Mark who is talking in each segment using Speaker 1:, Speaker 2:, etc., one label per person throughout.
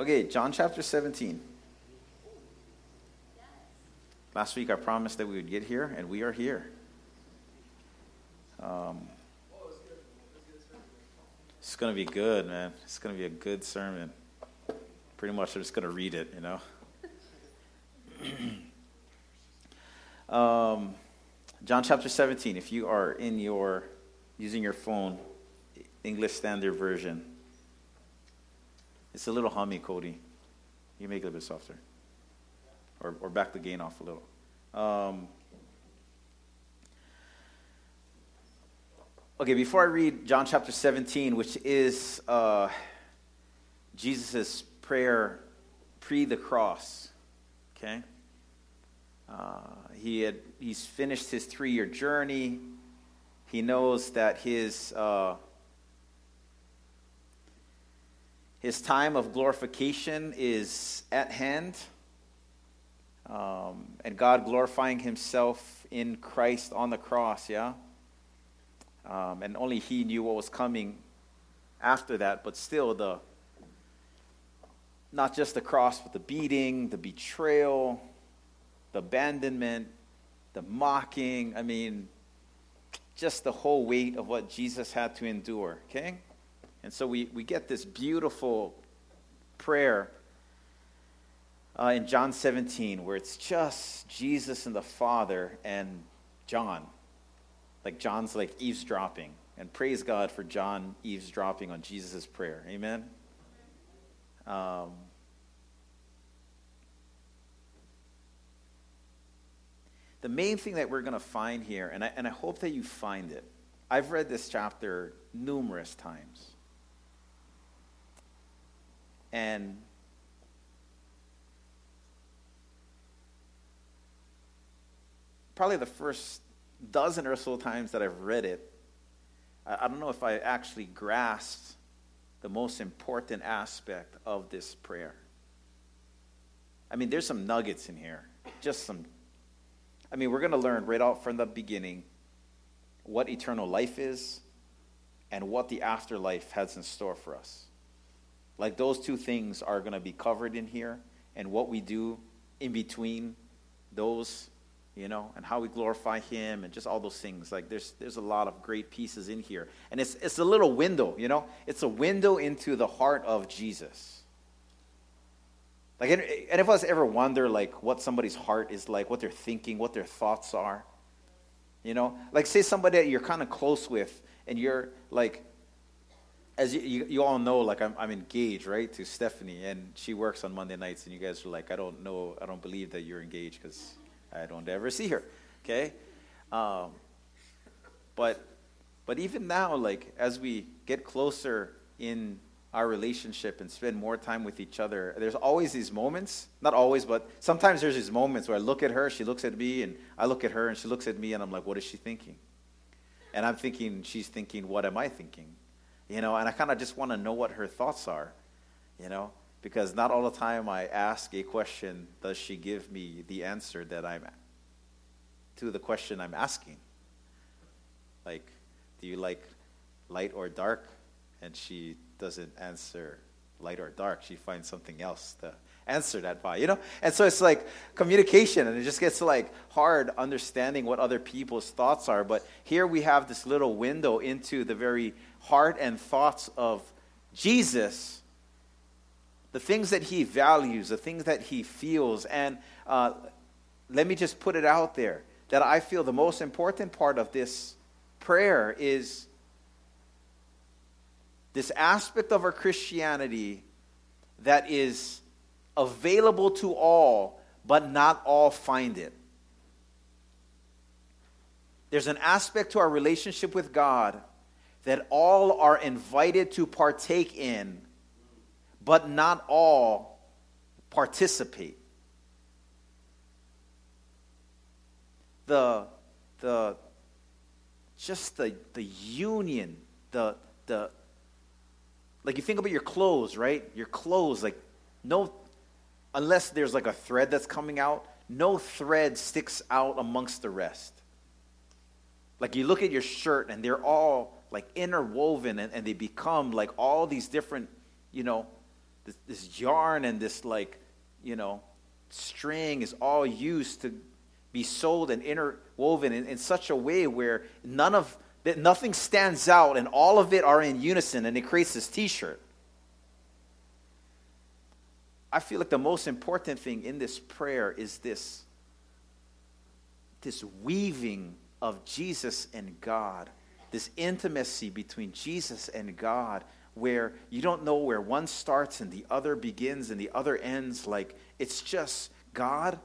Speaker 1: Okay, John chapter 17. Last week I promised that we would get here, and we are here. Um, it's going to be good, man. It's going to be a good sermon. Pretty much, I'm just going to read it, you know. um, John chapter 17. If you are in your using your phone, English Standard Version, it's a little hummy, Cody. You make it a bit softer, or or back the gain off a little. Um, Okay, before I read John chapter 17, which is uh, Jesus' prayer pre the cross, okay? Uh, he had, he's finished his three year journey. He knows that his, uh, his time of glorification is at hand. Um, and God glorifying himself in Christ on the cross, yeah? Um, and only he knew what was coming after that, but still, the not just the cross, but the beating, the betrayal, the abandonment, the mocking. I mean, just the whole weight of what Jesus had to endure, okay? And so we, we get this beautiful prayer uh, in John 17 where it's just Jesus and the Father and John. Like John's like eavesdropping. And praise God for John eavesdropping on Jesus' prayer. Amen? Um, the main thing that we're going to find here, and I, and I hope that you find it, I've read this chapter numerous times. And probably the first dozen or so times that I've read it, I, don't know if I actually grasped the most important aspect of this prayer. I mean, there's some nuggets in here. Just some. I mean, we're going to learn right out from the beginning what eternal life is and what the afterlife has in store for us. Like, those two things are going to be covered in here, and what we do in between those you know, and how we glorify Him, and just all those things. Like there's there's a lot of great pieces in here, and it's it's a little window, you know, it's a window into the heart of Jesus. Like, and if us ever wonder like what somebody's heart is like, what they're thinking, what their thoughts are, you know, like say somebody that you're kind of close with, and you're like, as you, you, you, all know, like I'm, I'm engaged, right, to Stephanie, and she works on Monday nights, and you guys are like, I don't know, I don't believe that you're engaged because I don't ever see her. Okay? Um, but but even now, like as we get closer in our relationship and spend more time with each other, there's always these moments. Not always, but sometimes there's these moments where I look at her, she looks at me, and I look at her and she looks at me, and I'm like, what is she thinking? And I'm thinking, she's thinking, what am I thinking? You know, and I kind of just want to know what her thoughts are, you know because not all the time I ask a question does she give me the answer that I'm to the question I'm asking. Like, do you like light or dark? And she doesn't answer light or dark. She finds something else to answer that by, you know? And so it's like communication, and it just gets like hard understanding what other people's thoughts are. But here we have this little window into the very heart and thoughts of Jesus the things that he values, the things that he feels. And uh, let me just put it out there that I feel the most important part of this prayer is this aspect of our Christianity that is available to all, but not all find it. There's an aspect to our relationship with God that all are invited to partake in but not all participate. The, the, just the, the union, the, the, like you think about your clothes, right? Your clothes, like, no, unless there's like a thread that's coming out, no thread sticks out amongst the rest. Like you look at your shirt and they're all like interwoven and, and they become like all these different, you know, this, this yarn and this, like, you know, string is all used to be sold and interwoven in, in such a way where none of that nothing stands out and all of it are in unison and it creates this t-shirt. I feel like the most important thing in this prayer is this this weaving of jesus and god this intimacy between jesus and god where you don't know where one starts and the other begins and the other ends. Like it's just god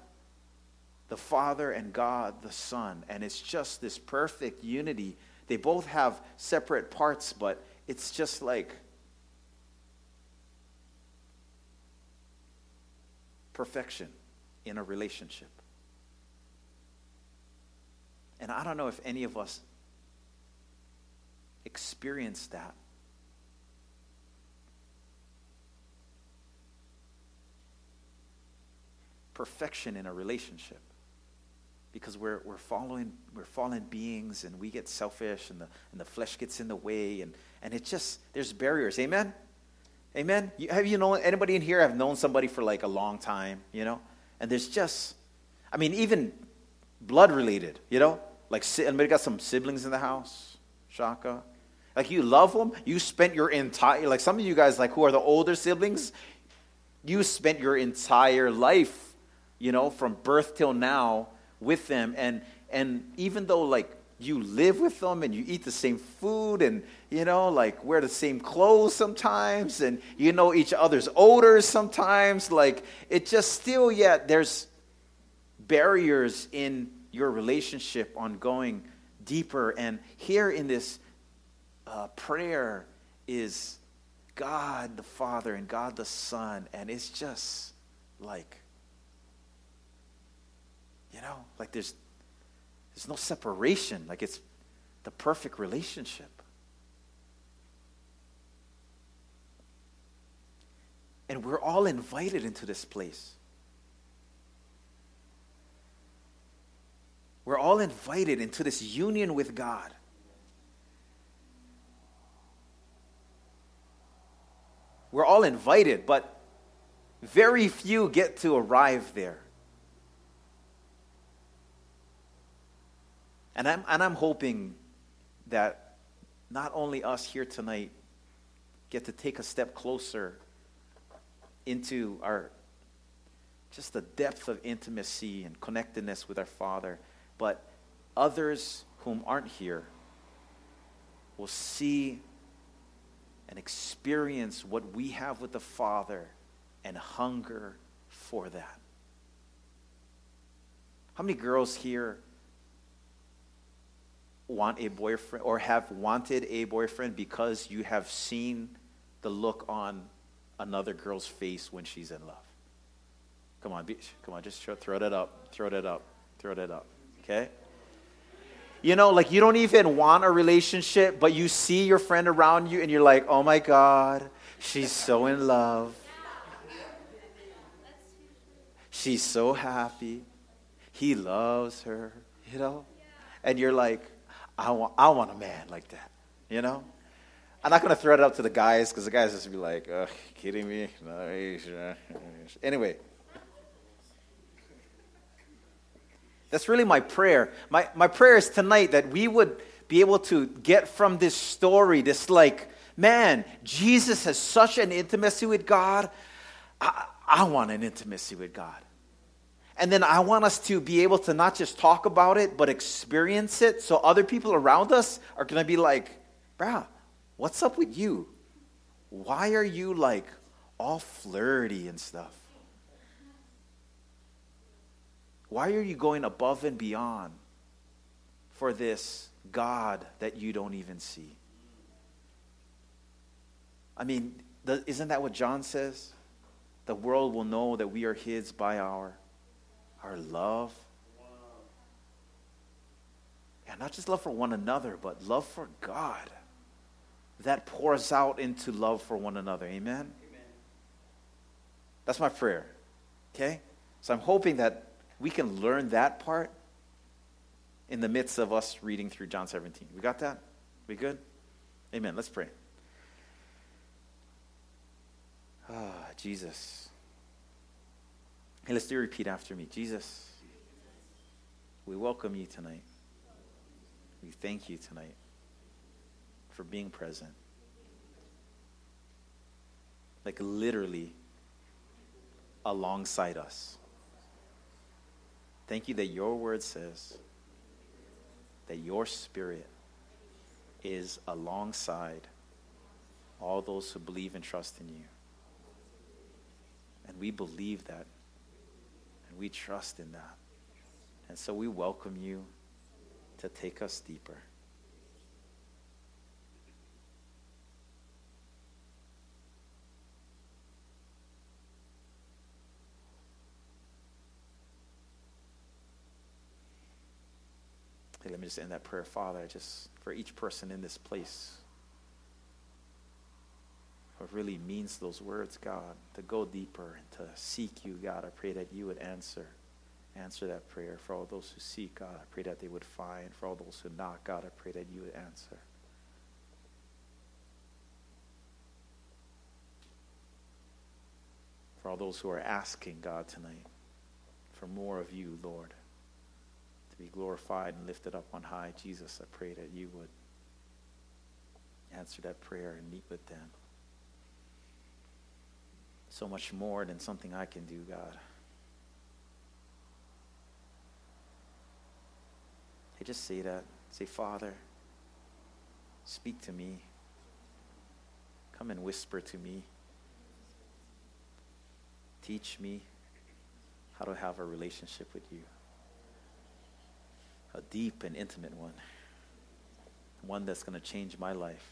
Speaker 1: the father and god the son. And it's just this perfect unity. They both have separate parts, but it's just like perfection in a relationship. And I don't know if any of us experience that. Perfection in a relationship. Because we're, we're following we're fallen beings and we get selfish and the, and the flesh gets in the way and, and it just there's barriers. Amen? Amen? You, have you known anybody in here have known somebody for like a long time you know? And there's just i mean even blood related you know? Like anybody got some siblings in the house? Shaka like you love them you spent your entire like some of you guys like who are the older siblings you spent your entire life you know from birth till now with them. And and even though like you live with them and you eat the same food and you know like wear the same clothes sometimes and you know each other's odors sometimes like it just still yet there's barriers in your relationship on going deeper. And here in this uh, prayer is god the father and god the son and it's just like you know, like there's there's no separation. Like it's the perfect relationship. And we're all invited into this place. We're all invited into this union with God. We're all invited, but very few get to arrive there. And I'm, and I'm hoping that not only us here tonight get to take a step closer into our just the depth of intimacy and connectedness with our Father, but others whom aren't here will see and experience what we have with the Father and hunger for that. How many girls here want a boyfriend or have wanted a boyfriend because you have seen the look on another girl's face when she's in love. Come on, be, come on, just throw that up, throw that up, throw that up. Okay? You know, like you don't even want a relationship, but you see your friend around you and you're like, oh my God, she's so in love. She's so happy. He loves her, you know? And you're like, I want, I want a man like that, you know? I'm not going to throw it up to the guys because the guys just be like, Ugh, kidding me? No, uh, anyway. That's really my prayer. My, my prayer is tonight that we would be able to get from this story, this like, man, Jesus has such an intimacy with God. I, I want an intimacy with God. And then I want us to be able to not just talk about it, but experience it so other people around us are going to be like, bruh, what's up with you? Why are you like all flirty and stuff? Why are you going above and beyond for this God that you don't even see? I mean, isn't that what John says? The world will know that we are his by our our love. Yeah, not just love for one another, but love for God. That pours out into love for one another. Amen? Amen. That's my prayer. Okay? So I'm hoping that we can learn that part in the midst of us reading through John 17. We got that? We good? Amen. Let's pray. Ah, Jesus. Hey, let's do repeat after me. Jesus, we welcome you tonight. We thank you tonight for being present. Like literally alongside us. Thank you that your word says that your spirit is alongside all those who believe and trust in you. And we believe that. And we trust in that. And so we welcome you to take us deeper. Me just end that prayer, Father, just for each person in this place. What really means those words, God, to go deeper and to seek you, God. I pray that you would answer answer that prayer. For all those who seek, God, I pray that they would find. For all those who knock, God, I pray that you would answer. For all those who are asking, God, tonight, for more of you, Lord, to be glorified and lifted up on high, Jesus, I pray that you would answer that prayer and meet with them. So much more than something I can do, God. I just say that. Say, Father, speak to me. Come and whisper to me. Teach me how to have a relationship with you. A deep and intimate one. One that's going to change my life.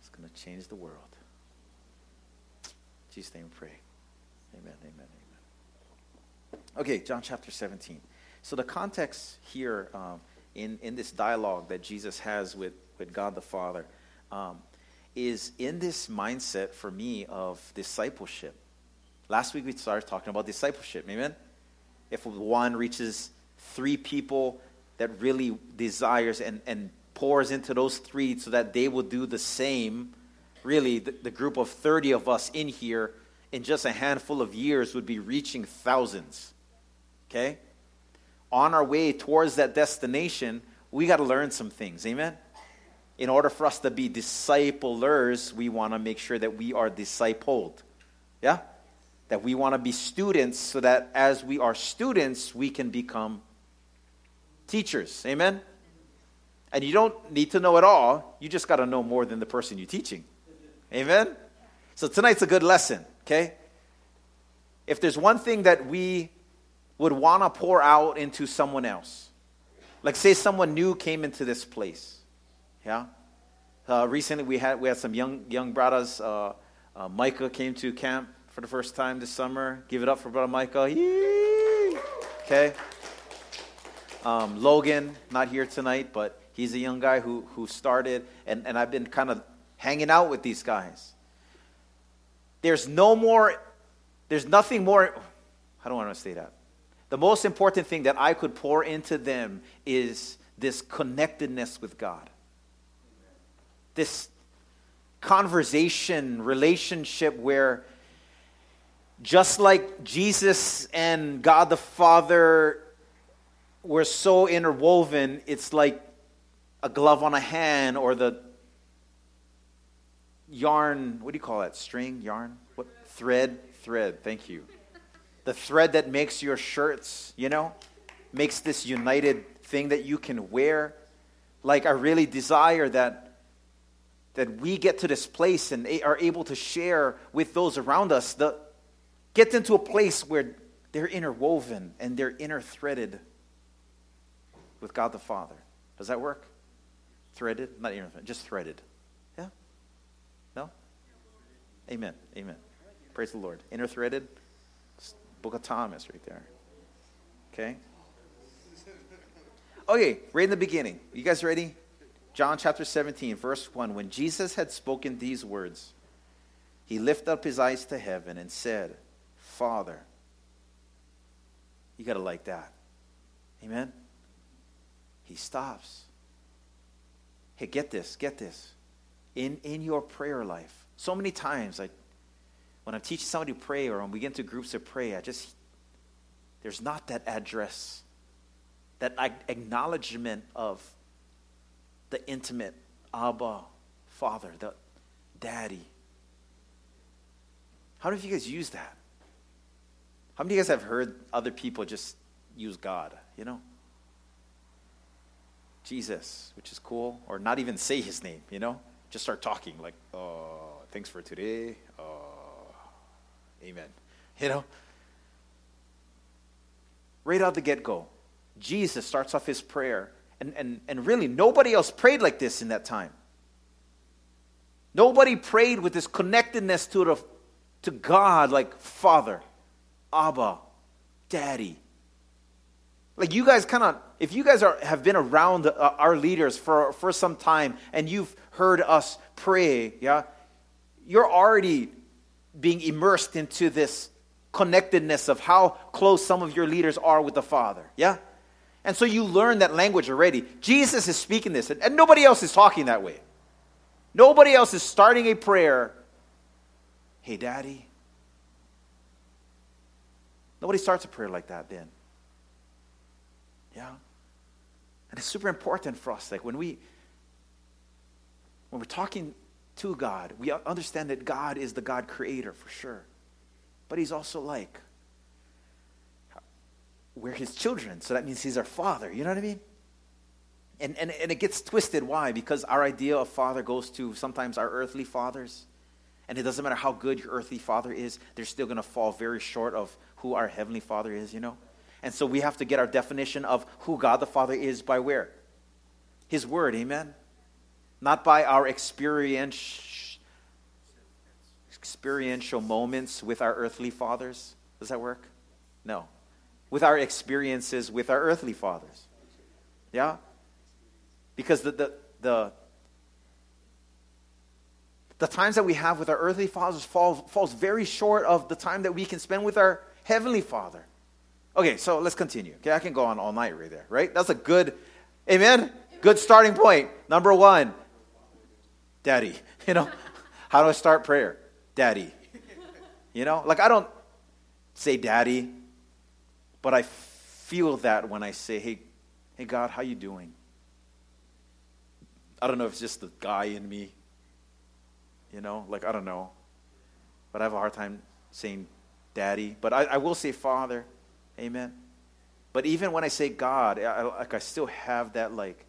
Speaker 1: It's going to change the world. In Jesus' name we pray. Amen, amen, amen. Okay, John chapter 17. So the context here um, in, in this dialogue that Jesus has with, with God the Father um, is in this mindset for me of discipleship. Last week we started talking about discipleship. Amen? If one reaches three people that really desires and, and pours into those three so that they will do the same, really, the, the group of 30 of us in here in just a handful of years would be reaching thousands. Okay? on our way towards that destination, we got to learn some things. Amen? In order for us to be disciplers, we want to make sure that we are discipled. Yeah? That we want to be students so that as we are students, we can become teachers. Amen? And you don't need to know it all. You just got to know more than the person you're teaching. Amen? So tonight's a good lesson, okay? If there's one thing that we would want to pour out into someone else. Like, say someone new came into this place. Yeah? Uh, recently, we had, we had some young, young brothers. Uh, uh, Micah came to camp for the first time this summer. Give it up for brother Micah. Yee! Okay? Um, Logan, not here tonight, but he's a young guy who, who started, and, and I've been kind of hanging out with these guys. There's no more, there's nothing more, I don't want to say that. The most important thing that I could pour into them is this connectedness with God. This conversation, relationship where just like Jesus and God the Father were so interwoven, it's like a glove on a hand or the yarn, what do you call that? String, yarn? What? Thread? Thread, thank you the thread that makes your shirts, you know, makes this united thing that you can wear. Like, I really desire that, that we get to this place and are able to share with those around us, the, get into a place where they're interwoven and they're interthreaded with God the Father. Does that work? Threaded? Not interthreaded, just threaded. Yeah? No? Amen. Amen. Praise the Lord. Interthreaded? Book of Thomas right there. Okay? Okay, right in the beginning. You guys ready? John chapter 17, verse 1. When Jesus had spoken these words, he lifted up his eyes to heaven and said, Father, you got to like that. Amen? He stops. Hey, get this, get this. In, in your prayer life, so many times, like, when I'm teaching somebody to pray or when we get into groups to pray, I just, there's not that address, that acknowledgement of the intimate Abba, Father, the Daddy. How many of you guys use that? How many of you guys have heard other people just use God, you know? Jesus, which is cool, or not even say his name, you know? Just start talking like, oh, thanks for today. Oh, amen. You know? Right out the get go, Jesus starts off his prayer. And, and, and really, nobody else prayed like this in that time. Nobody prayed with this connectedness to, the, to God like Father, Abba, Daddy. Like you guys kind of, if you guys are, have been around uh, our leaders for, for some time and you've heard us pray, yeah, you're already being immersed into this connectedness of how close some of your leaders are with the Father, yeah? And so you learn that language already. Jesus is speaking this, and, and nobody else is talking that way. Nobody else is starting a prayer. Hey, Daddy. Nobody starts a prayer like that then. Yeah? And it's super important for us. Like when we when we're talking to God, we understand that God is the God creator for sure. But he's also like we're his children, so that means he's our father. You know what I mean? And, and, and it gets twisted. Why? Because our idea of father goes to sometimes our earthly fathers. And it doesn't matter how good your earthly father is, they're still going to fall very short of who our heavenly father is, you know? And so we have to get our definition of who God the Father is by where? His Word, amen? Not by our experience, experiential moments with our earthly fathers. Does that work? No. With our experiences with our earthly fathers. Yeah? Because the, the, the, the times that we have with our earthly fathers fall, falls very short of the time that we can spend with our heavenly Father. Okay, so let's continue. Okay, I can go on all night right there, right? That's a good, amen? Good starting point. Number one, daddy. You know, how do I start prayer? Daddy. You know, like I don't say daddy, but I feel that when I say, hey, hey God, how you doing? I don't know if it's just the guy in me. You know, like I don't know. But I have a hard time saying daddy. But I, I will say father. Amen. But even when I say God, I, like I still have that like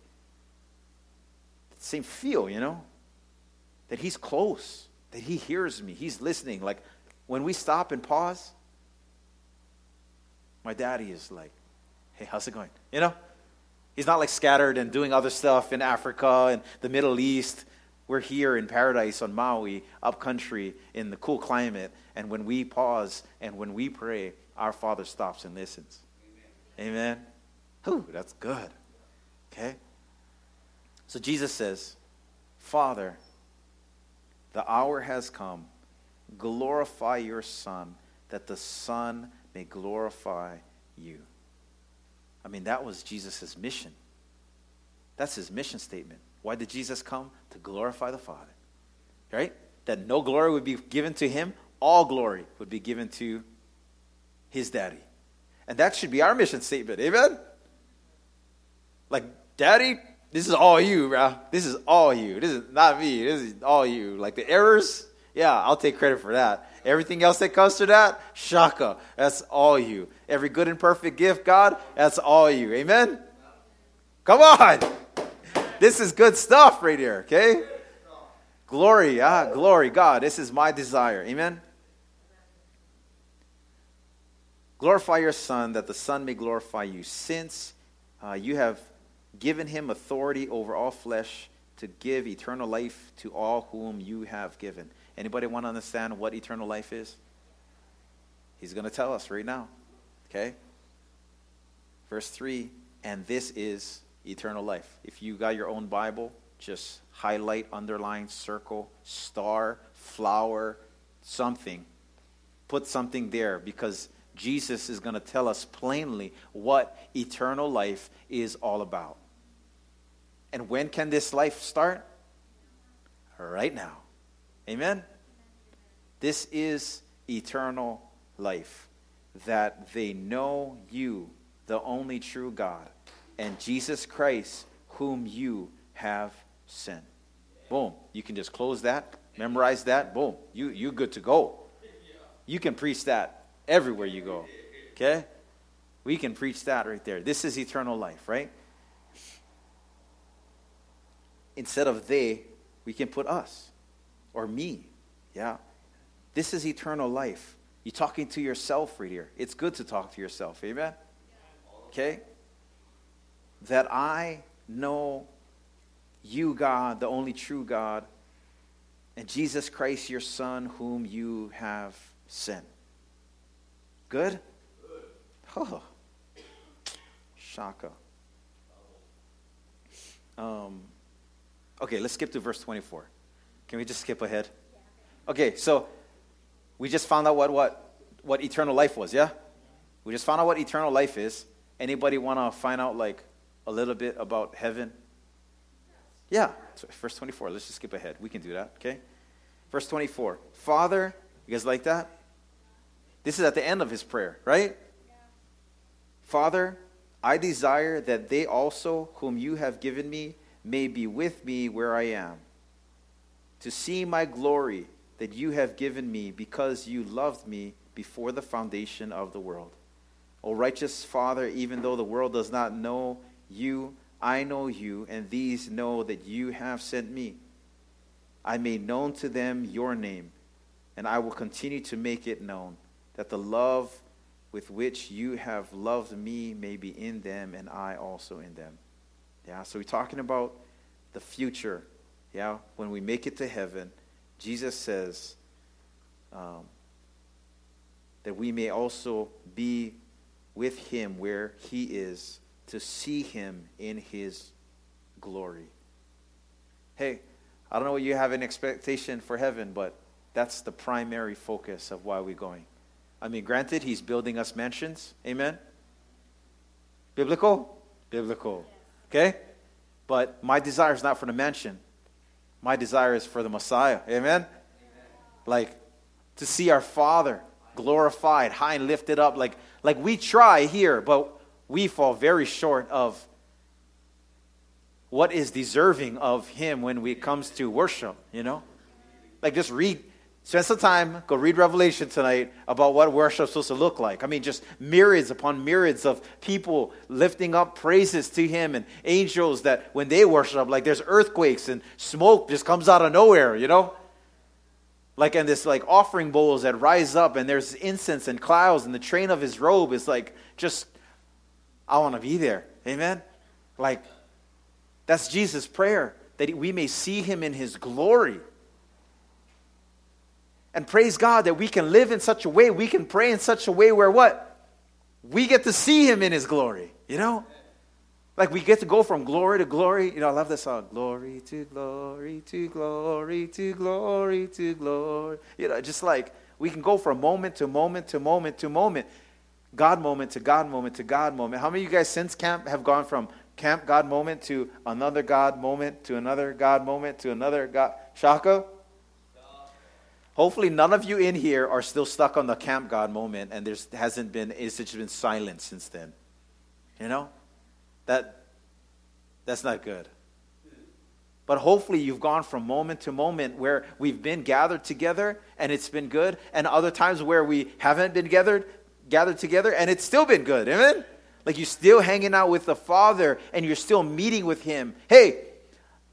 Speaker 1: same feel, you know, that He's close, that He hears me, He's listening. Like when we stop and pause, my daddy is like, "Hey, how's it going?" You know, he's not like scattered and doing other stuff in Africa and the Middle East. We're here in paradise on Maui, up country, in the cool climate, and when we pause and when we pray, our Father stops and listens. Amen. Amen? that's good. Okay? So Jesus says, Father, the hour has come. Glorify your Son, that the Son may glorify you. I mean, that was Jesus' mission. That's his mission statement. Why did Jesus come? To glorify the Father. Right? That no glory would be given to him, all glory would be given to his daddy. And that should be our mission statement. Amen? Like, daddy, this is all you, bro. This is all you. This is not me. This is all you. Like the errors, yeah, I'll take credit for that. Everything else that comes to that, shaka. That's all you. Every good and perfect gift, God, that's all you. Amen? Come on. This is good stuff right here, okay? Glory, ah, glory, God. This is my desire. Amen? Glorify your Son, that the Son may glorify you, since uh, you have given him authority over all flesh to give eternal life to all whom you have given. Anybody want to understand what eternal life is? He's going to tell us right now. Okay? Verse 3 And this is eternal life. If you got your own Bible, just highlight, underline, circle, star, flower, something. Put something there because Jesus is going to tell us plainly what eternal life is all about. And when can this life start? Right now. Amen? This is eternal life, that they know you, the only true God, and Jesus Christ, whom you have sent. Boom. You can just close that, memorize that. Boom. You you good to go. You can preach that everywhere you go. Okay? We can preach that right there. This is eternal life, right? Instead of they, we can put us or me. Yeah. This is eternal life. You're talking to yourself right here. It's good to talk to yourself. Amen? Okay? That I know you, God, the only true God, and Jesus Christ, your Son, whom you have sent. Good? Oh. Shaka. Um, okay, let's skip to verse 24. Can we just skip ahead? Okay, so we just found out what, what, what eternal life was, yeah? We just found out what eternal life is. Anybody want to find out like a little bit about heaven? Yeah, verse 24. Let's just skip ahead. We can do that, okay? Verse 24. Father, you guys like that? This is at the end of his prayer, right? Yeah. Father, I desire that they also, whom you have given me, may be with me where I am, to see my glory that you have given me because you loved me before the foundation of the world. O righteous Father, even though the world does not know you, I know you, and these know that you have sent me. I made known to them your name, and I will continue to make it known, that the love with which you have loved me may be in them, and I also in them. Yeah, so we're talking about the future. Yeah, when we make it to heaven, Jesus says um, that we may also be with him where he is to see him in his glory. Hey, I don't know what you have an expectation for heaven, but that's the primary focus of why we're going. I mean, granted, he's building us mansions. Amen? Biblical? Biblical. Okay? But my desire is not for the mansion. My desire is for the Messiah. Amen? Like to see our Father glorified, high and lifted up. Like, like we try here, but we fall very short of what is deserving of Him when it comes to worship, you know? Like just read Spend some time, go read Revelation tonight about what worship is supposed to look like. I mean, just myriads upon myriads of people lifting up praises to Him and angels that when they worship, like there's earthquakes and smoke just comes out of nowhere, you know? Like, and this like offering bowls that rise up and there's incense and clouds and the train of His robe is like just, I want to be there. Amen? Like, that's Jesus' prayer that we may see Him in His glory. And praise God that we can live in such a way, we can pray in such a way where what? We get to see him in his glory, you know? Like we get to go from glory to glory. You know, I love this song. Glory to glory to glory to glory to glory. You know, just like we can go from moment to moment to moment to moment. God moment to God moment to God moment. How many of you guys since camp have gone from camp God moment to another God moment to another God moment to another God? Shaka? Hopefully, none of you in here are still stuck on the camp God moment, and there hasn't been it's just been silent since then. You know, that that's not good. But hopefully, you've gone from moment to moment where we've been gathered together, and it's been good, and other times where we haven't been gathered gathered together, and it's still been good. Amen. Like you're still hanging out with the Father, and you're still meeting with Him. Hey,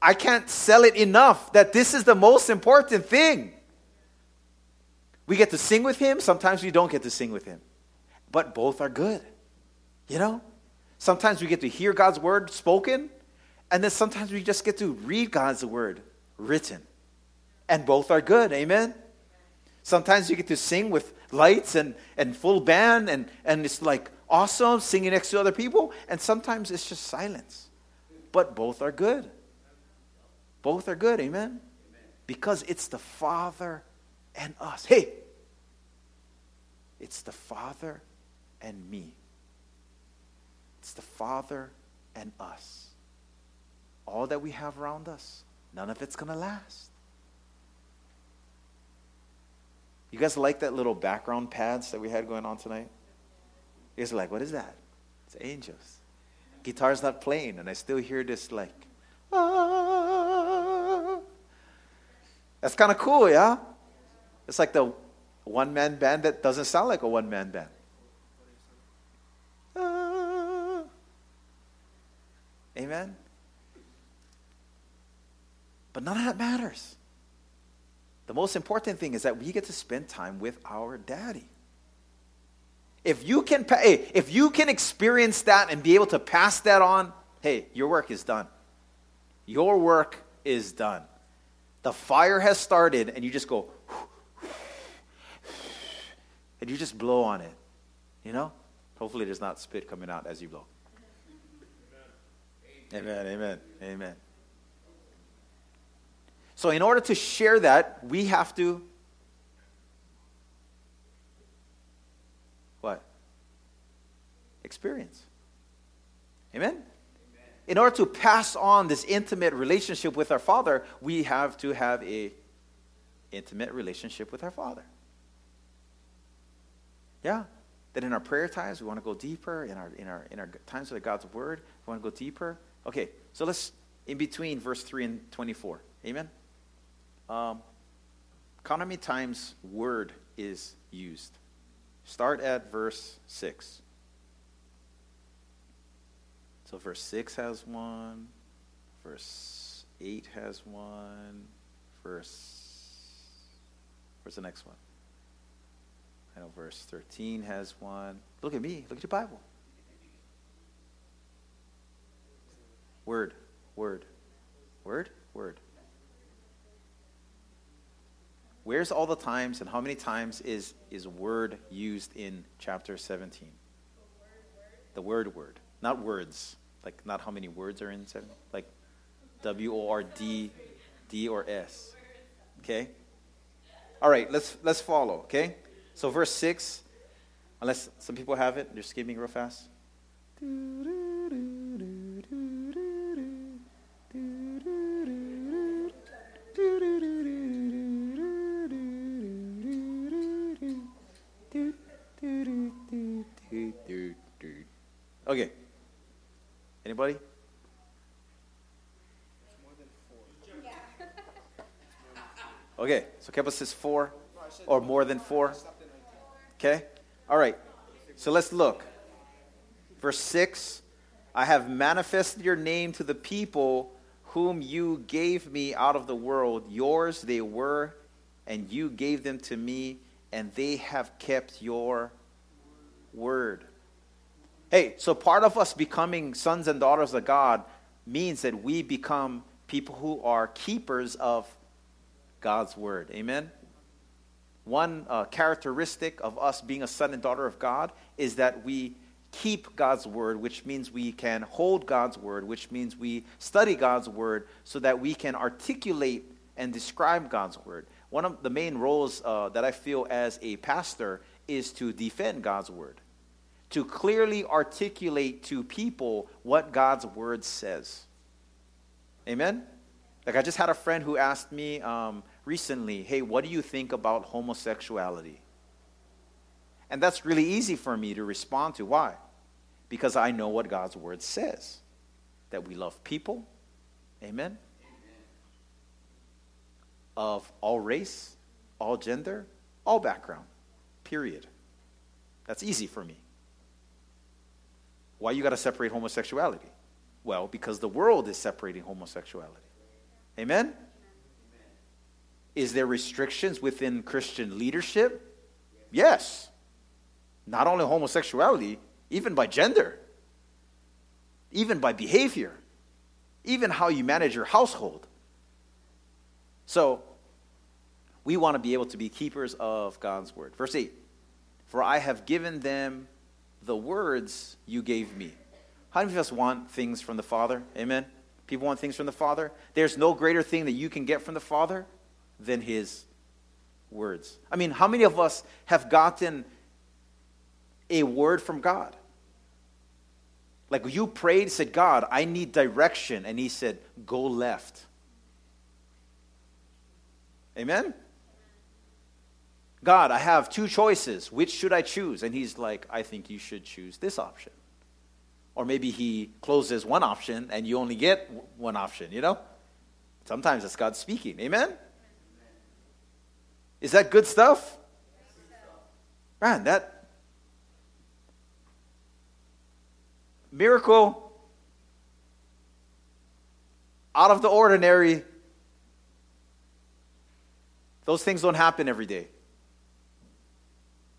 Speaker 1: I can't sell it enough that this is the most important thing. We get to sing with him, sometimes we don't get to sing with him. But both are good. You know? Sometimes we get to hear God's word spoken, and then sometimes we just get to read God's word written. And both are good. Amen? Sometimes you get to sing with lights and, and full band, and, and it's like awesome singing next to other people, and sometimes it's just silence. But both are good. Both are good. Amen? Because it's the Father and us. Hey, it's the Father and me. It's the Father and us. All that we have around us, none of it's going to last. You guys like that little background pads that we had going on tonight? You guys are like, what is that? It's angels. Guitar's not playing, and I still hear this like, ah. That's kind of cool, yeah? It's like the one man band that doesn't sound like a one man band. Ah. Amen? But none of that matters. The most important thing is that we get to spend time with our daddy. If you can, hey, if you can experience that and be able to pass that on, hey, your work is done. Your work is done. The fire has started, and you just go, and you just blow on it. You know? Hopefully, there's not spit coming out as you blow. Amen, amen, amen. So, in order to share that, we have to what? Experience. Amen? In order to pass on this intimate relationship with our Father, we have to have a intimate relationship with our Father. Yeah. That in our prayer times, we want to go deeper. In our, in our, in our times with God's Word, we want to go deeper. Okay, so let's, in between verse 3 and 24. Amen? Um, count how many times word is used. Start at verse 6. So verse 6 has one, verse 8 has one, verse. Where's the next one? I know verse 13 has one. Look at me. Look at your Bible. Word, word, word, word. Where's all the times and how many times is, is word used in chapter 17? The word word, not words. Like, not how many words are in 17. Like, W O R D, D or S. Okay? All right, let's, let's follow, okay? So, verse 6, unless some people have it, they're skimming real fast. Okay. Anybody? Okay, so Kepler says four or more than four. Okay? All right. So let's look. Verse 6 I have manifested your name to the people whom you gave me out of the world. Yours they were, and you gave them to me, and they have kept your word. Hey, so part of us becoming sons and daughters of God means that we become people who are keepers of God's word. Amen? One uh, characteristic of us being a son and daughter of God is that we keep God's word, which means we can hold God's word, which means we study God's word so that we can articulate and describe God's word. One of the main roles uh, that I feel as a pastor is to defend God's word to clearly articulate to people what God's word says. Amen? Like, I just had a friend who asked me um, recently, hey, what do you think about homosexuality? And that's really easy for me to respond to. Why? Because I know what God's word says that we love people. Amen? Amen. Of all race, all gender, all background. Period. That's easy for me. Why you got to separate homosexuality? Well, because the world is separating homosexuality. Amen? Is there restrictions within Christian leadership? Yes. Not only homosexuality, even by gender, even by behavior, even how you manage your household. So, we want to be able to be keepers of God's word. Verse 8 For I have given them the words you gave me. How many of us want things from the Father? Amen? People want things from the Father. There's no greater thing that you can get from the Father than His words. I mean, how many of us have gotten a word from God? Like you prayed, said, God, I need direction. And He said, go left. Amen? God, I have two choices. Which should I choose? And he's like, I think you should choose this option. Or maybe he closes one option and you only get one option, you know? Sometimes it's God speaking. Amen? Is that good stuff? Man, that miracle out of the ordinary. Those things don't happen every day.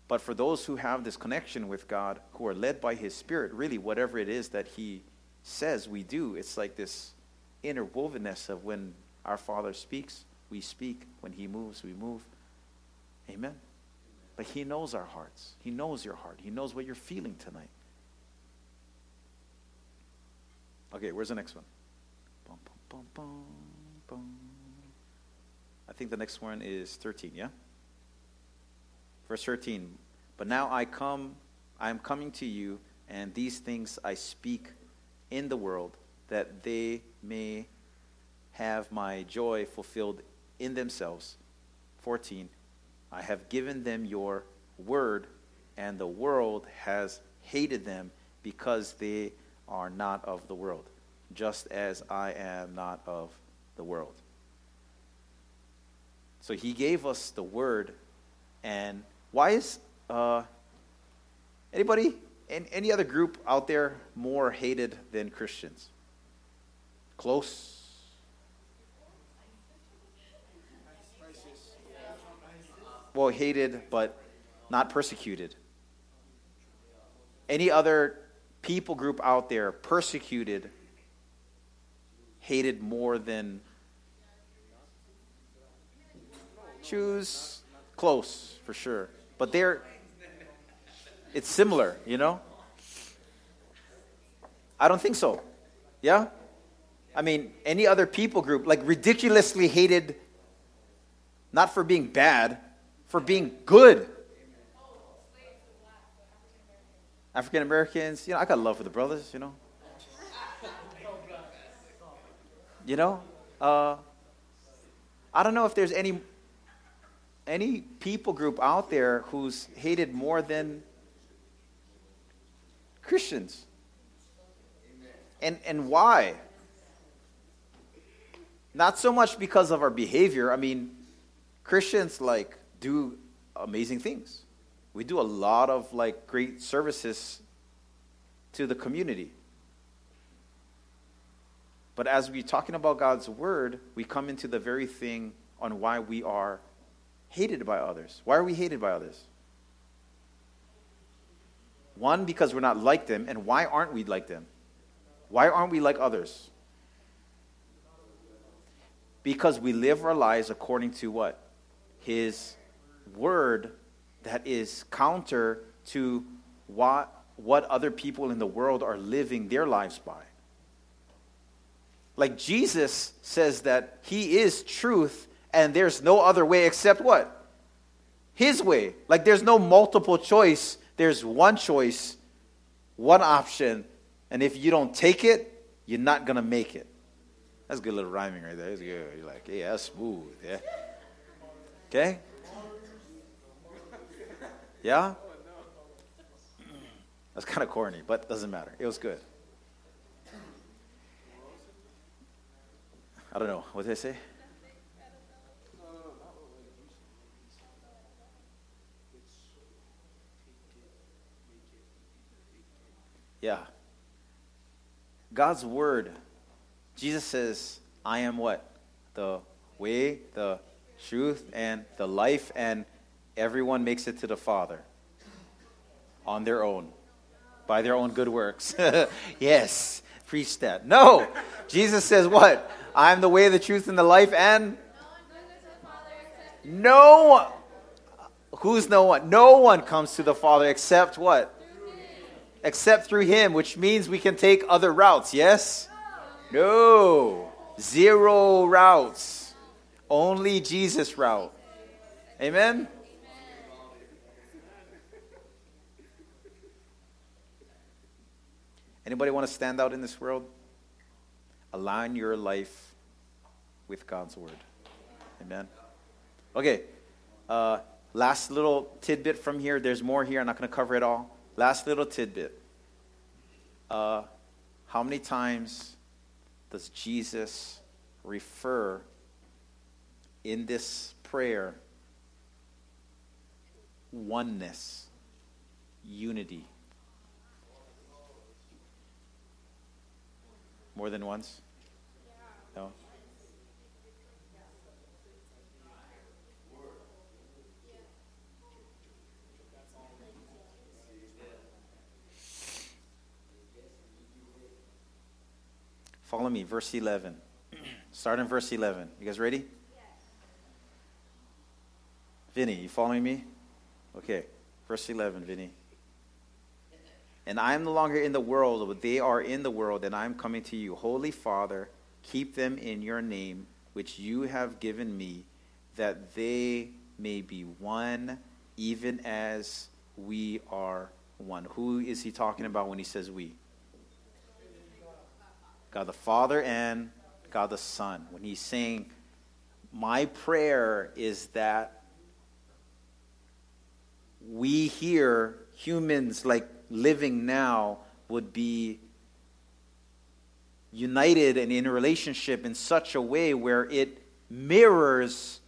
Speaker 1: But for those who have this connection with God, who are led by His Spirit, really, whatever it is that He says we do, it's like this interwovenness of when our Father speaks, we speak. When He moves, we move. Amen. But He knows our hearts. He knows your heart. He knows what you're feeling tonight. Okay, where's the next one? Bum, bum, bum, I think the next one is 13, yeah? Verse 13. But now I come, I am coming to you, and these things I speak in the world, that they may have my joy fulfilled in themselves. 14. I have given them your word, and the world has hated them because they are not of the world, just as I am not of the world. So he gave us the word, and why is uh, anybody, any other group out there more hated than Christians? Close? Well, hated, but not persecuted. Any other people group out there persecuted, hated more than Jews? Close, for sure. But they're, it's similar, you know? I don't think so. Yeah? I mean, any other people group, like ridiculously hated, not for being bad, for being good. African Americans, you know, I got love for the brothers, you know. You know, uh, I don't know if there's any any people group out there who's hated more than Christians. And, and why? Not so much because of our behavior. I mean, Christians like do amazing things. We do a lot of like great services to the community. But as we're talking about God's word, we come into the very thing on why we are hated by others. Why are we hated by others? One, because we're not like them. And why aren't we like them? Why aren't we like others? Because we live our lives according to what? His word that is counter to what, what other people in the world are living their lives by. Like Jesus says that he is truth and there's no other way except what? His way. Like there's no multiple choice, there's one choice, one option, and if you don't take it, you're not going to make it. That's good little rhyming right there. It's good. You're like, yeah, that's smooth. Yeah. Okay? Yeah? That's kind of corny, but doesn't matter. It was good. I don't know. What did I say? Yeah. God's word. Jesus says, I am what? The way, the truth, and the life, and everyone makes it to the Father on their own, by their own good works. yes, preach that. No, Jesus says what? I am the way, the truth, and the life, and no one. Who's no one? No one comes to the Father except what? except through him, which means we can take other routes, yes? No. Zero routes. Only Jesus route. Amen? Anybody want to stand out in this world? Align your life with God's word. Amen. Okay. Uh, last little tidbit from here. There's more here. I'm not going to cover it all. Last little tidbit. Uh, how many times does Jesus refer in this prayer oneness, unity? More than once? No? Follow me, verse 11. Start in verse 11. You guys ready? Vinny, you following me? Okay. Verse 11, Vinny. And I am no longer in the world, but they are in the world, and I am coming to you. Holy Father, keep them in your name, which you have given me, that they may be one, even as we are one. Who is he talking about when he says we? God the Father and God the Son. When he's saying, My prayer is that we here, humans like living now, would be united and in a relationship in such a way where it mirrors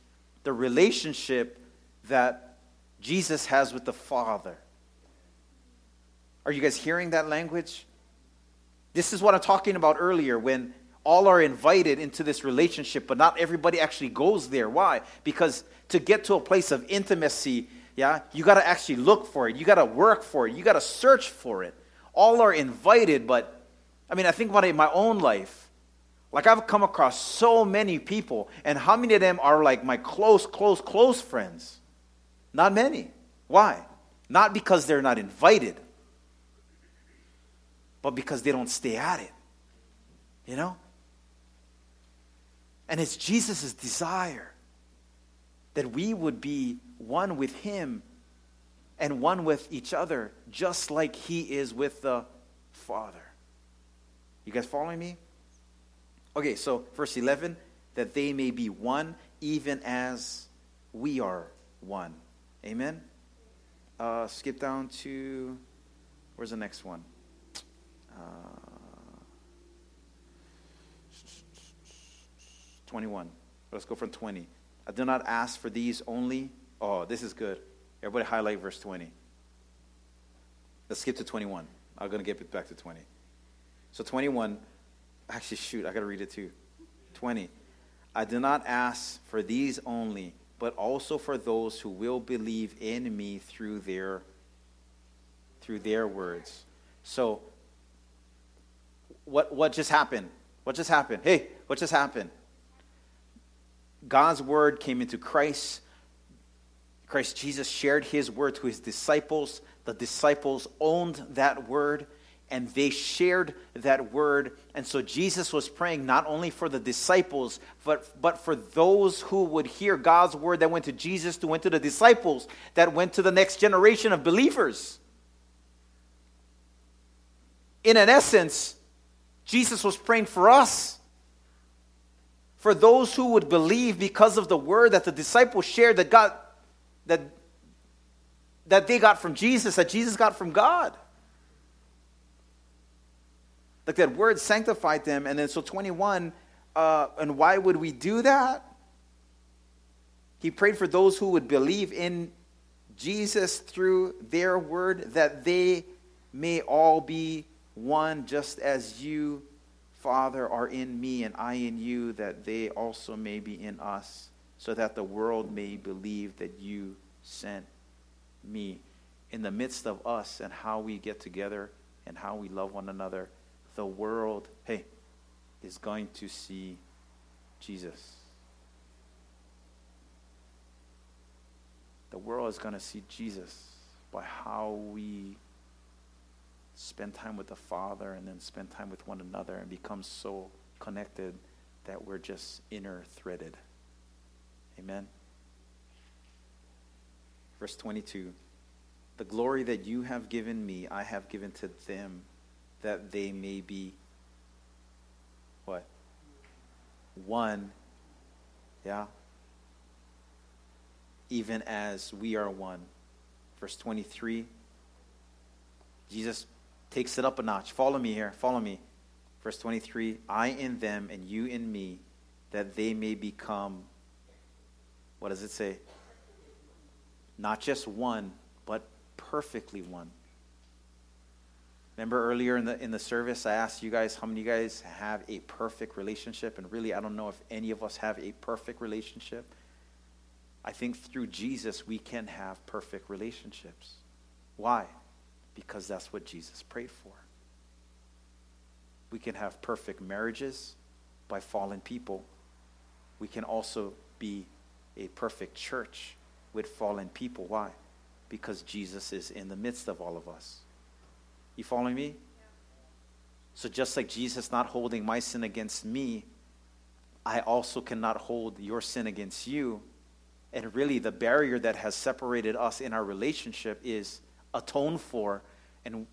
Speaker 1: the relationship that Jesus has with the Father. Are you guys hearing that language? This is what I'm talking about earlier when all are invited into this relationship, but not everybody actually goes there. Why? Because to get to a place of intimacy, yeah, you got to actually look for it. You got to work for it. You got to search for it. All are invited, but I mean, I think about it in my own life. Like, I've come across so many people, and how many of them are like my close, close, close friends? Not many. Why? Not because they're not invited, but because they don't stay at it. You know? And it's Jesus' desire that we would be one with Him and one with each other, just like He is with the Father. You guys following me? Okay, so verse 11 that they may be one, even as we are one. Amen? Uh, skip down to, where's the next one? Uh, 21. Let's go from 20. I do not ask for these only. Oh, this is good. Everybody highlight verse 20. Let's skip to 21. I'm going to get back to 20. So 21, actually, shoot, I got to read it too. 20. I do not ask for these only, but also for those who will believe in me through their through their words. So what, what just happened? What just happened? Hey, what just happened? God's word came into Christ. Christ Jesus shared his word to his disciples. The disciples owned that word and they shared that word. And so Jesus was praying not only for the disciples, but, but for those who would hear God's word that went to Jesus, that went to the disciples, that went to the next generation of believers. In an essence, Jesus was praying for us. For those who would believe because of the word that the disciples shared that God that that they got from Jesus, that Jesus got from God. Like that word sanctified them. And then so 21, uh, and why would we do that? He prayed for those who would believe in Jesus through their word that they may all be one just as you, Father, are in me and I in you, that they also may be in us, so that the world may believe that you sent me. In the midst of us and how we get together and how we love one another, the world, hey, is going to see Jesus. The world is going to see Jesus by how we spend time with the Father and then spend time with one another and become so connected that we're just inner threaded. Amen. Verse 22 The glory that you have given me, I have given to them, that they may be what? One. Yeah? even as we are one. Verse 23. Jesus takes it up a notch. Follow me here. Follow me. Verse 23 I in them and you in me, that they may become, what does it say? Not just one, but perfectly one. Remember earlier in the, in the service, I asked you guys how many you guys have a perfect relationship? And really, I don't know if any of us have a perfect relationship. I think through Jesus, we can have perfect relationships. Why? Because that's what Jesus prayed for. We can have perfect marriages by fallen people. We can also be a perfect church with fallen people. Why? Because Jesus is in the midst of all of us. You following me? So just like Jesus not holding my sin against me, I also cannot hold your sin against you. And really, the barrier that has separated us in our relationship is atoned for. And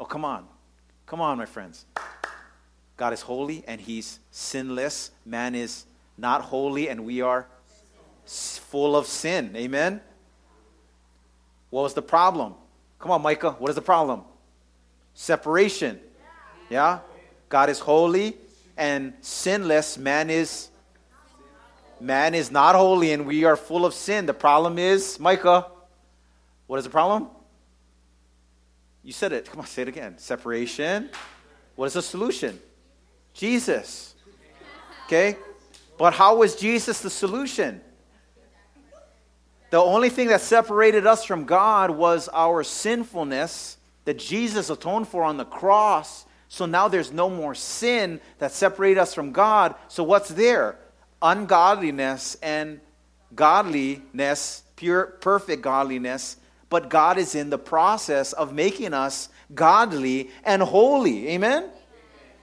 Speaker 1: oh, come on. Come on, my friends. God is holy and he's sinless. Man is not holy and we are full of sin. Amen? What was the problem? Come on, Micah. What is the problem? Separation. Yeah? God is holy and sinless. Man is man is not holy and we are full of sin. The problem is, Micah, what is the problem? You said it. Come on, say it again. Separation. What is the solution? Jesus. Okay? But how was Jesus the solution? The only thing that separated us from God was our sinfulness that Jesus atoned for on the cross. So now there's no more sin that separated us from God. So what's there? Ungodliness and godliness, pure, perfect godliness. But God is in the process of making us godly and holy. Amen?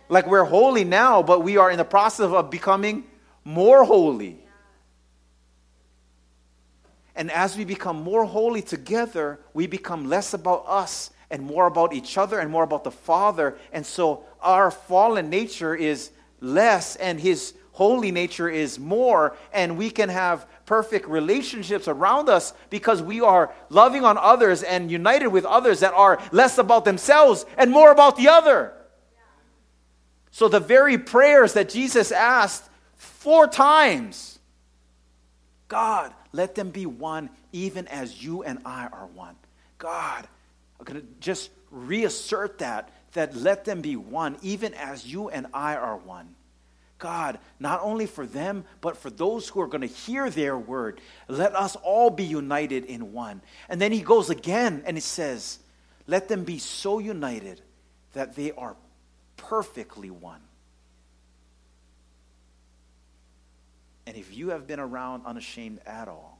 Speaker 1: Like we're holy now, but we are in the process of becoming more holy. And as we become more holy together, we become less about us and more about each other and more about the Father. And so our fallen nature is less and His holy nature is more. And we can have perfect relationships around us because we are loving on others and united with others that are less about themselves and more about the other. So the very prayers that Jesus asked four times God, let them be one, even as you and I are one. God, I'm going to just reassert that, that let them be one, even as you and I are one. God, not only for them, but for those who are going to hear their word, let us all be united in one. And then he goes again and he says, let them be so united that they are perfectly one. And if you have been around unashamed at all,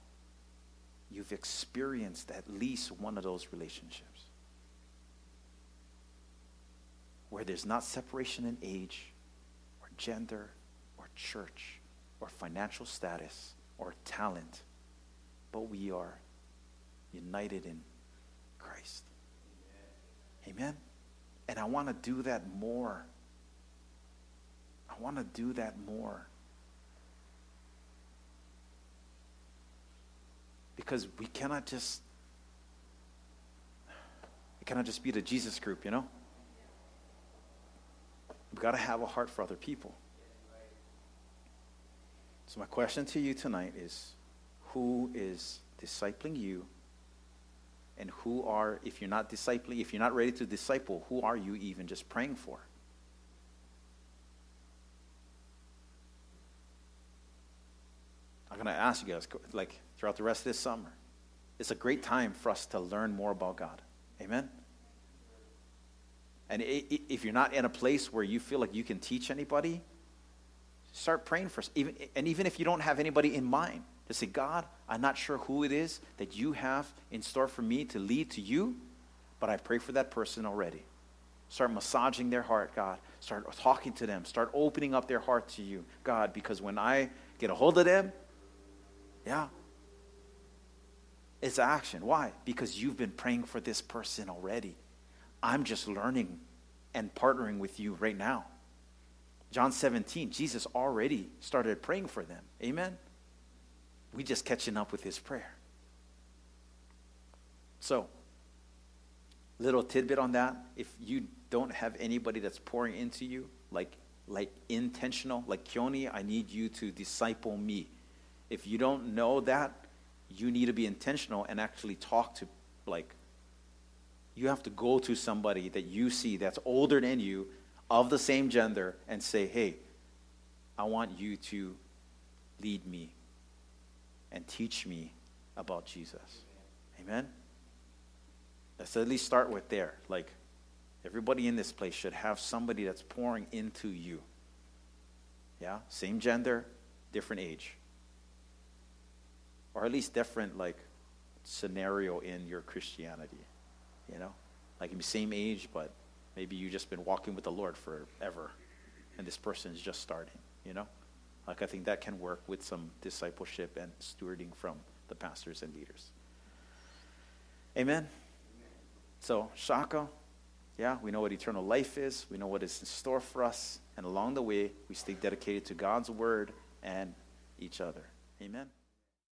Speaker 1: you've experienced at least one of those relationships where there's not separation in age or gender or church or financial status or talent, but we are united in Christ. Amen. Amen? And I want to do that more. I want to do that more. Because we cannot just it cannot just be the Jesus group, you know? We've got to have a heart for other people. So my question to you tonight is who is discipling you and who are, if you're not discipling, if you're not ready to disciple, who are you even just praying for? I'm going to ask you guys, like, throughout the rest of this summer. It's a great time for us to learn more about God. Amen? And if you're not in a place where you feel like you can teach anybody, start praying for, even, and even if you don't have anybody in mind, to say, God, I'm not sure who it is that you have in store for me to lead to you, but I pray for that person already. Start massaging their heart, God. Start talking to them. Start opening up their heart to you, God, because when I get a hold of them, yeah, it's action. Why? Because you've been praying for this person already. I'm just learning and partnering with you right now. John 17, Jesus already started praying for them. Amen. we just catching up with his prayer. So, little tidbit on that. If you don't have anybody that's pouring into you, like like intentional, like Keone, I need you to disciple me. If you don't know that, you need to be intentional and actually talk to like you have to go to somebody that you see that's older than you of the same gender and say, "Hey, I want you to lead me and teach me about Jesus." Amen. Let's at least start with there. Like everybody in this place should have somebody that's pouring into you. Yeah? Same gender, different age. Or at least different like scenario in your Christianity. You know? Like same age, but maybe you've just been walking with the Lord forever. And this person is just starting, you know? Like I think that can work with some discipleship and stewarding from the pastors and leaders. Amen. So, Shaka, yeah, we know what eternal life is. We know what is in store for us. And along the way, we stay dedicated to God's word and each other. Amen.